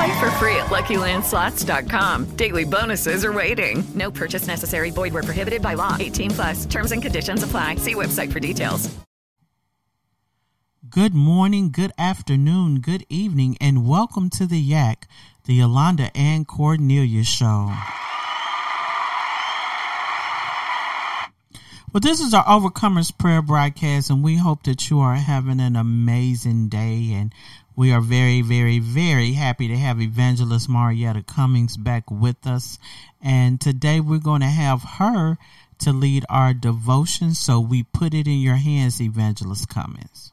Play for free at LuckyLandSlots.com. Daily bonuses are waiting. No purchase necessary. Void where prohibited by law. 18 plus. Terms and conditions apply. See website for details. Good morning, good afternoon, good evening, and welcome to the Yak, the Yolanda and Cornelia Show. Well, this is our Overcomers Prayer broadcast, and we hope that you are having an amazing day. And we are very, very, very happy to have Evangelist Marietta Cummings back with us. And today we're going to have her to lead our devotion. So we put it in your hands, Evangelist Cummings.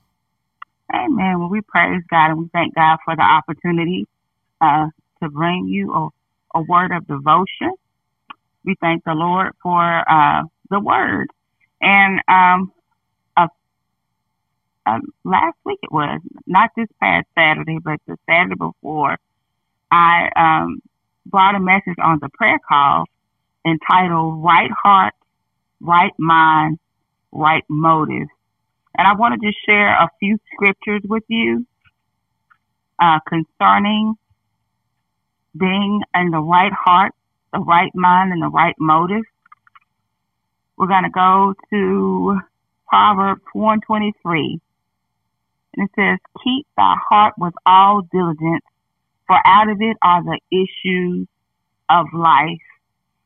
Amen. Well, we praise God and we thank God for the opportunity uh, to bring you a, a, word of devotion. We thank the Lord for uh, the word. And um, uh, last week it was not this past Saturday, but the Saturday before, I um, brought a message on the prayer call entitled "Right Heart, Right Mind, Right Motive." And I want to share a few scriptures with you uh, concerning being in the right heart, the right mind, and the right motive. We're going to go to Proverbs 123. And it says, Keep thy heart with all diligence, for out of it are the issues of life.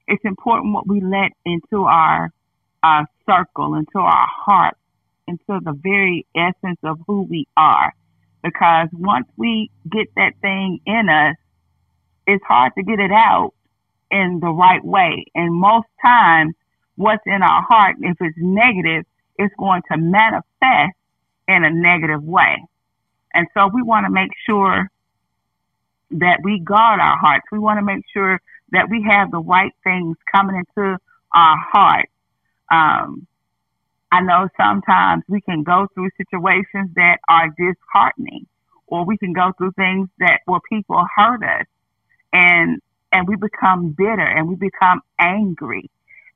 It's important what we let into our, our circle, into our heart, into the very essence of who we are. Because once we get that thing in us, it's hard to get it out in the right way. And most times, what's in our heart, if it's negative, it's going to manifest in a negative way. And so we want to make sure that we guard our hearts. We want to make sure that we have the right things coming into our heart. Um, I know sometimes we can go through situations that are disheartening, or we can go through things that where people hurt us, and and we become bitter and we become angry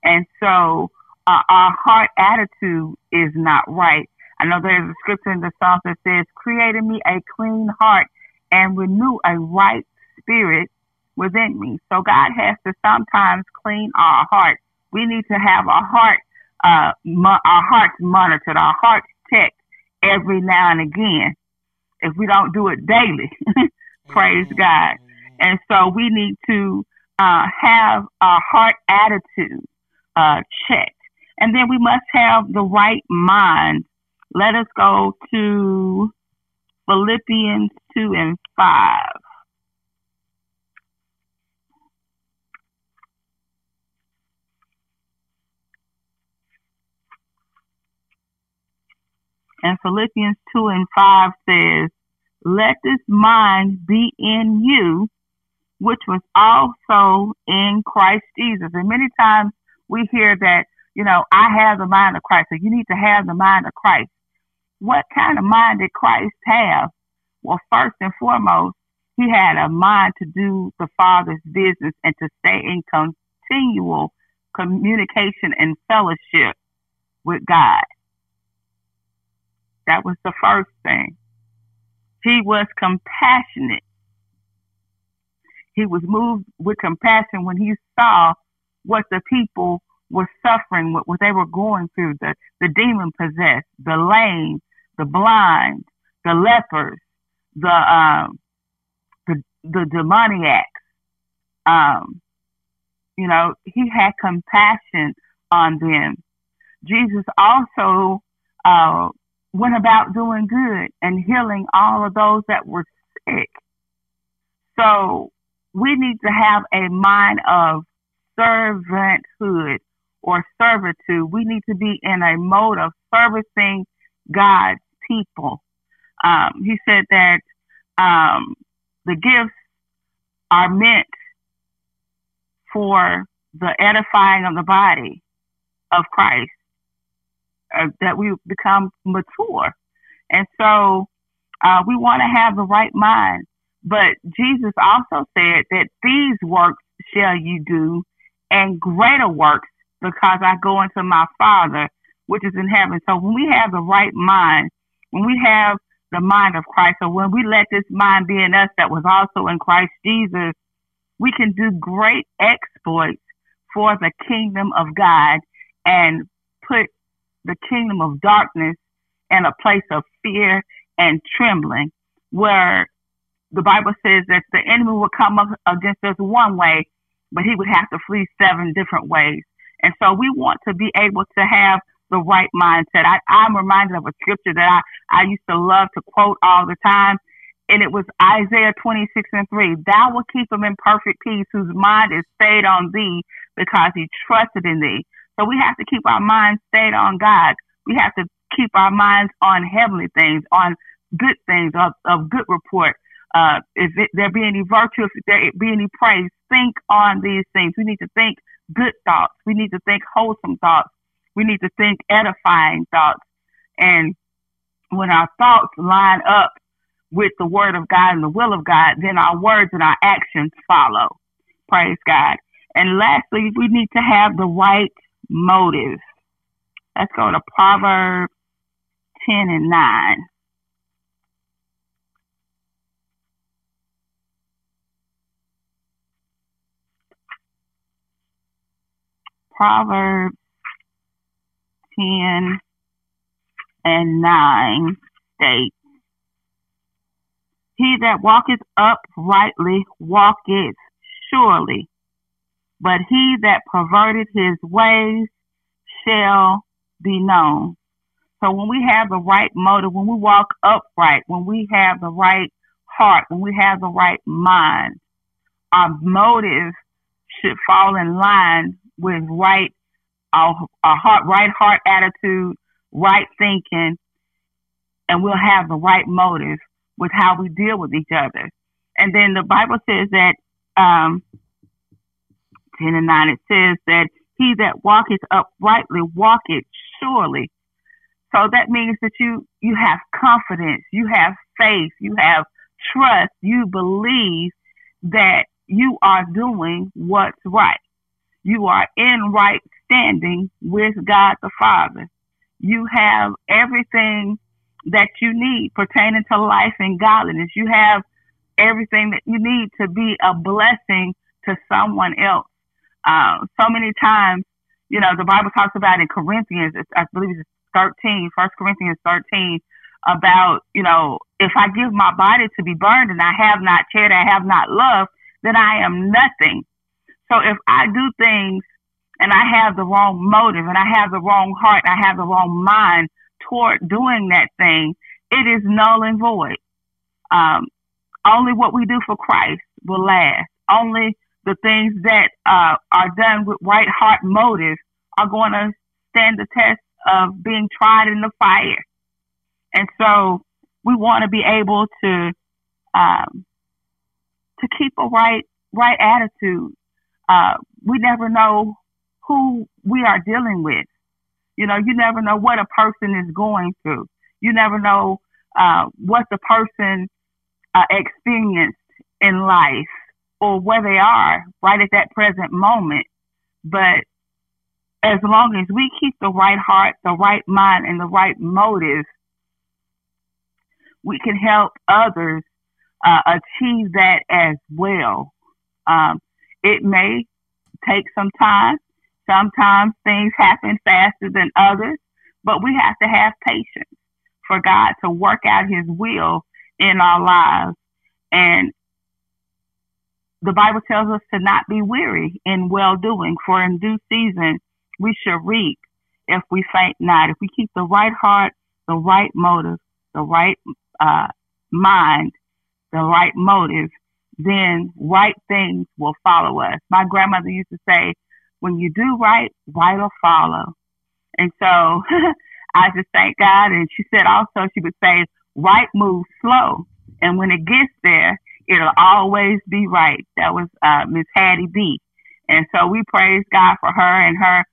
and so uh, our heart attitude is not right. I know there's a scripture in the Psalms that says, create in me a clean heart and renew a right spirit within me. So God has to sometimes clean our heart. We need to have our heart, uh, mo- our hearts monitored, our hearts checked every now and again. If we don't do it daily, praise God. And so we need to uh, have our heart attitude uh, checked. And then we must have the right mind. Let us go to Philippians 2 and 5. And Philippians 2 and 5 says, Let this mind be in you, which was also in Christ Jesus. And many times we hear that, you know, I have the mind of Christ. So you need to have the mind of Christ. What kind of mind did Christ have? Well, first and foremost, he had a mind to do the Father's business and to stay in continual communication and fellowship with God. That was the first thing. He was compassionate. He was moved with compassion when he saw what the people were suffering, what, what they were going through, the, the demon possessed, the lame, the blind, the lepers, the, um, the, the demoniacs. Um, you know, he had compassion on them. Jesus also uh, went about doing good and healing all of those that were sick. So we need to have a mind of servanthood or servitude. We need to be in a mode of servicing God's people. Um, he said that um, the gifts are meant for the edifying of the body of Christ, uh, that we become mature. And so uh, we want to have the right mind. But Jesus also said that these works shall you do, and greater works, because I go into my Father, which is in heaven. So when we have the right mind, when we have the mind of Christ, or when we let this mind be in us that was also in Christ Jesus, we can do great exploits for the kingdom of God and put the kingdom of darkness in a place of fear and trembling where the Bible says that the enemy will come up against us one way, but he would have to flee seven different ways. And so we want to be able to have the right mindset. I, I'm reminded of a scripture that I, I used to love to quote all the time. And it was Isaiah 26 and 3. Thou will keep him in perfect peace whose mind is stayed on thee because he trusted in thee. So we have to keep our minds stayed on God. We have to keep our minds on heavenly things, on good things, of, of good report. Uh, if it, there be any virtue, if there be any praise, think on these things. We need to think good thoughts. We need to think wholesome thoughts. We need to think edifying thoughts. And when our thoughts line up with the word of God and the will of God, then our words and our actions follow. Praise God. And lastly, we need to have the right motive. Let's go to Proverbs 10 and 9. Proverbs 10 and 9 states, He that walketh uprightly walketh surely, but he that perverted his ways shall be known. So when we have the right motive, when we walk upright, when we have the right heart, when we have the right mind, our motive should fall in line with right, our, our heart, right heart attitude, right thinking, and we'll have the right motive with how we deal with each other. And then the Bible says that um, 10 and 9, it says that he that walketh uprightly walketh surely. So that means that you, you have confidence, you have faith, you have trust, you believe that you are doing what's right. You are in right standing with God the Father. You have everything that you need pertaining to life and godliness. You have everything that you need to be a blessing to someone else. Uh, so many times, you know, the Bible talks about in Corinthians, I believe it's 13, 1 Corinthians 13, about, you know, if I give my body to be burned and I have not charity, I have not love, then I am nothing. So if I do things and I have the wrong motive and I have the wrong heart, and I have the wrong mind toward doing that thing, it is null and void. Um, only what we do for Christ will last. Only the things that uh, are done with right heart motives are going to stand the test of being tried in the fire. And so we want to be able to um, to keep a right right attitude. Uh, we never know who we are dealing with. You know, you never know what a person is going through. You never know uh, what the person uh, experienced in life or where they are right at that present moment. But as long as we keep the right heart, the right mind, and the right motive, we can help others uh, achieve that as well. Um, it may take some time. Sometimes things happen faster than others, but we have to have patience for God to work out His will in our lives. And the Bible tells us to not be weary in well doing, for in due season we shall reap if we faint not. If we keep the right heart, the right motive, the right uh, mind, the right motive, then right things will follow us. My grandmother used to say, when you do right, right will follow. And so I just thank God. And she said also, she would say, right moves slow. And when it gets there, it'll always be right. That was uh, Miss Hattie B. And so we praise God for her and her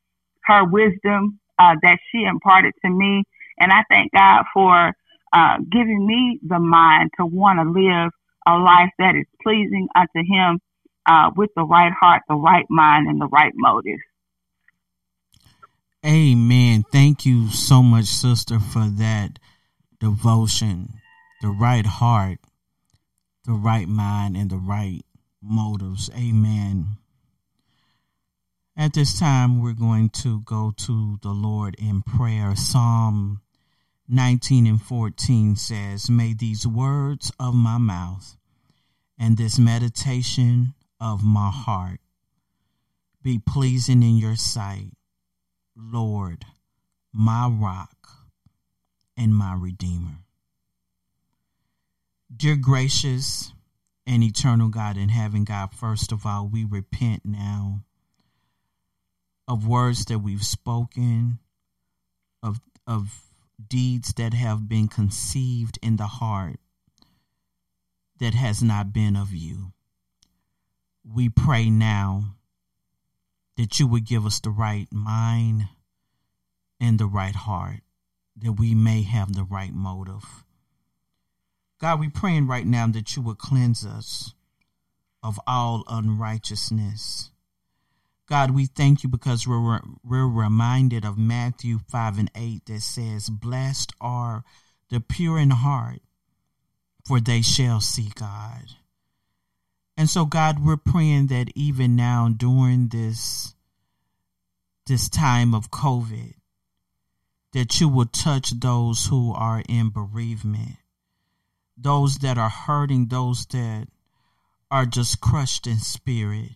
her wisdom uh, that she imparted to me. And I thank God for uh, giving me the mind to want to live a life that is pleasing unto Him uh, with the right heart, the right mind, and the right motive. Amen. Thank you so much, sister, for that devotion. The right heart, the right mind, and the right motives. Amen. At this time, we're going to go to the Lord in prayer. Psalm 19 and 14 says, May these words of my mouth and this meditation of my heart be pleasing in your sight, Lord, my rock and my redeemer. Dear gracious and eternal God in heaven, God, first of all, we repent now of words that we've spoken, of of deeds that have been conceived in the heart that has not been of you. We pray now that you would give us the right mind and the right heart, that we may have the right motive. God, we're praying right now that you would cleanse us of all unrighteousness. God, we thank you because we're, we're reminded of Matthew 5 and 8 that says, Blessed are the pure in heart, for they shall see God. And so, God, we're praying that even now during this, this time of COVID, that you will touch those who are in bereavement, those that are hurting, those that are just crushed in spirit.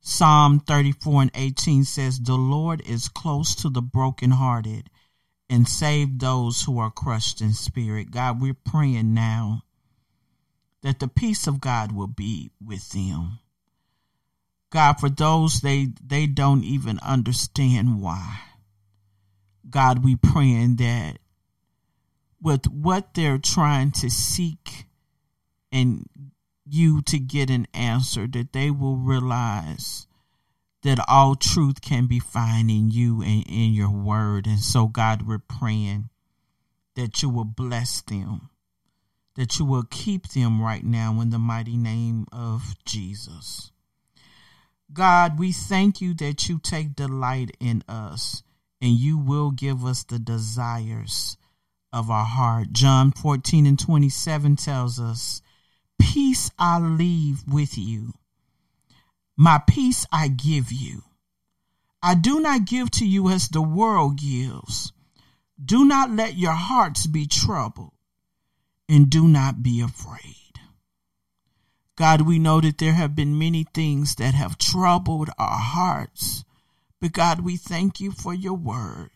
Psalm 34 and 18 says, The Lord is close to the brokenhearted and save those who are crushed in spirit. God, we're praying now that the peace of God will be with them. God, for those they they don't even understand why. God, we praying that with what they're trying to seek and you to get an answer, that they will realize that all truth can be found in you and in your word. And so, God, we're praying that you will bless them, that you will keep them right now in the mighty name of Jesus. God, we thank you that you take delight in us and you will give us the desires of our heart. John 14 and 27 tells us, Peace I leave with you. My peace I give you. I do not give to you as the world gives. Do not let your hearts be troubled, and do not be afraid. God, we know that there have been many things that have troubled our hearts, but God, we thank you for your word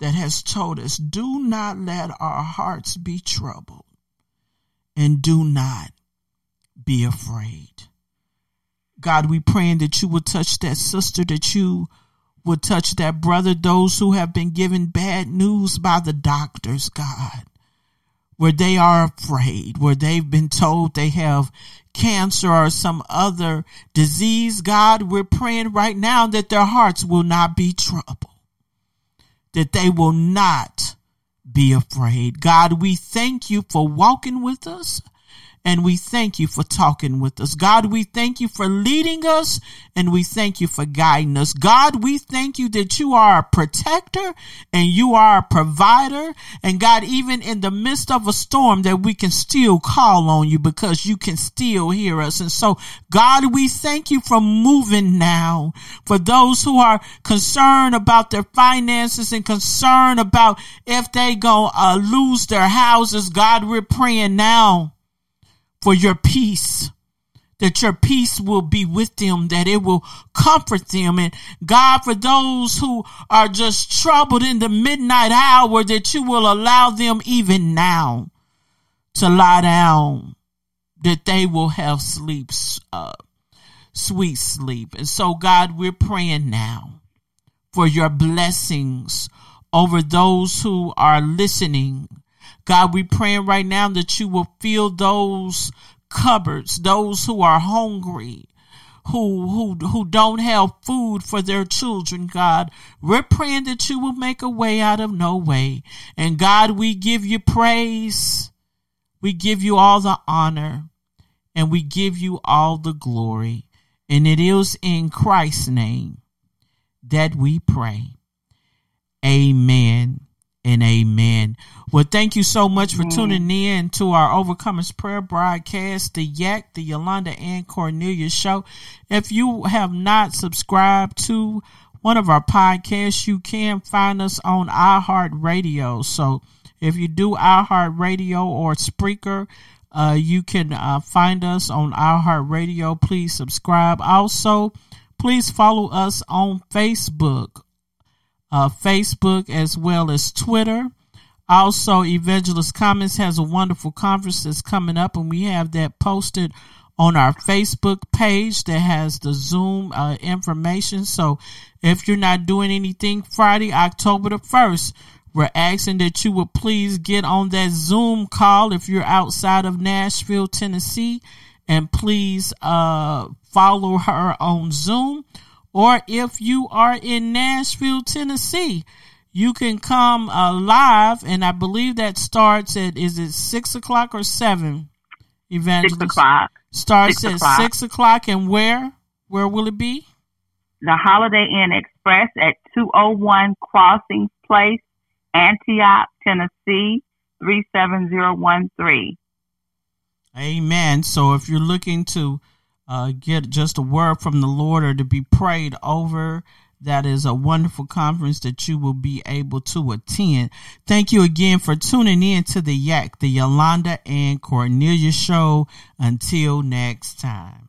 that has told us do not let our hearts be troubled and do not be afraid. God, we praying that you would touch that sister, that you would touch that brother, those who have been given bad news by the doctors, God, where they are afraid, where they've been told they have cancer or some other disease. God, we're praying right now that their hearts will not be troubled, that they will not be afraid. God, we thank you for walking with us and we thank you for talking with us. God, we thank you for leading us and we thank you for guiding us. God, we thank you that you are a protector and you are a provider. And God, even in the midst of a storm that we can still call on you because you can still hear us. And so God, we thank you for moving now for those who are concerned about their finances and concerned about if they go uh, lose their houses. God, we're praying now for your peace that your peace will be with them, that it will comfort them. And God, for those who are just troubled in the midnight hour, that you will allow them even now to lie down, that they will have sleep, uh, sweet sleep. And so, God, we're praying now for your blessings over those who are listening. God, we praying right now that you will fill those cupboards, those who are hungry, who who who don't have food for their children, God. We're praying that you will make a way out of no way. And God, we give you praise. We give you all the honor and we give you all the glory. And it is in Christ's name that we pray. Amen and amen. Well, thank you so much for tuning in to our Overcomers Prayer broadcast, the Yak, the Yolanda and Cornelia show. If you have not subscribed to one of our podcasts, you can find us on iHeartRadio. So if you do iHeartRadio or Spreaker, uh, you can uh, find us on iHeartRadio. Please subscribe. Also, please follow us on Facebook uh, Facebook as well as Twitter. Also, Evangelist Cummings has a wonderful conference that's coming up, and we have that posted on our Facebook page that has the Zoom uh, information. So, if you're not doing anything Friday, October the 1st, we're asking that you would please get on that Zoom call if you're outside of Nashville, Tennessee, and please uh, follow her on Zoom or if you are in Nashville, Tennessee, you can come uh, live, and I believe that starts at is it six o'clock or seven? Evangelist Six o'clock. starts Six at o'clock. six o'clock, and where? Where will it be? The Holiday Inn Express at 201 Crossing Place, Antioch, Tennessee, 37013. Amen. So if you're looking to uh, get just a word from the Lord or to be prayed over, that is a wonderful conference that you will be able to attend. Thank you again for tuning in to the Yak, the Yolanda and Cornelia show. Until next time.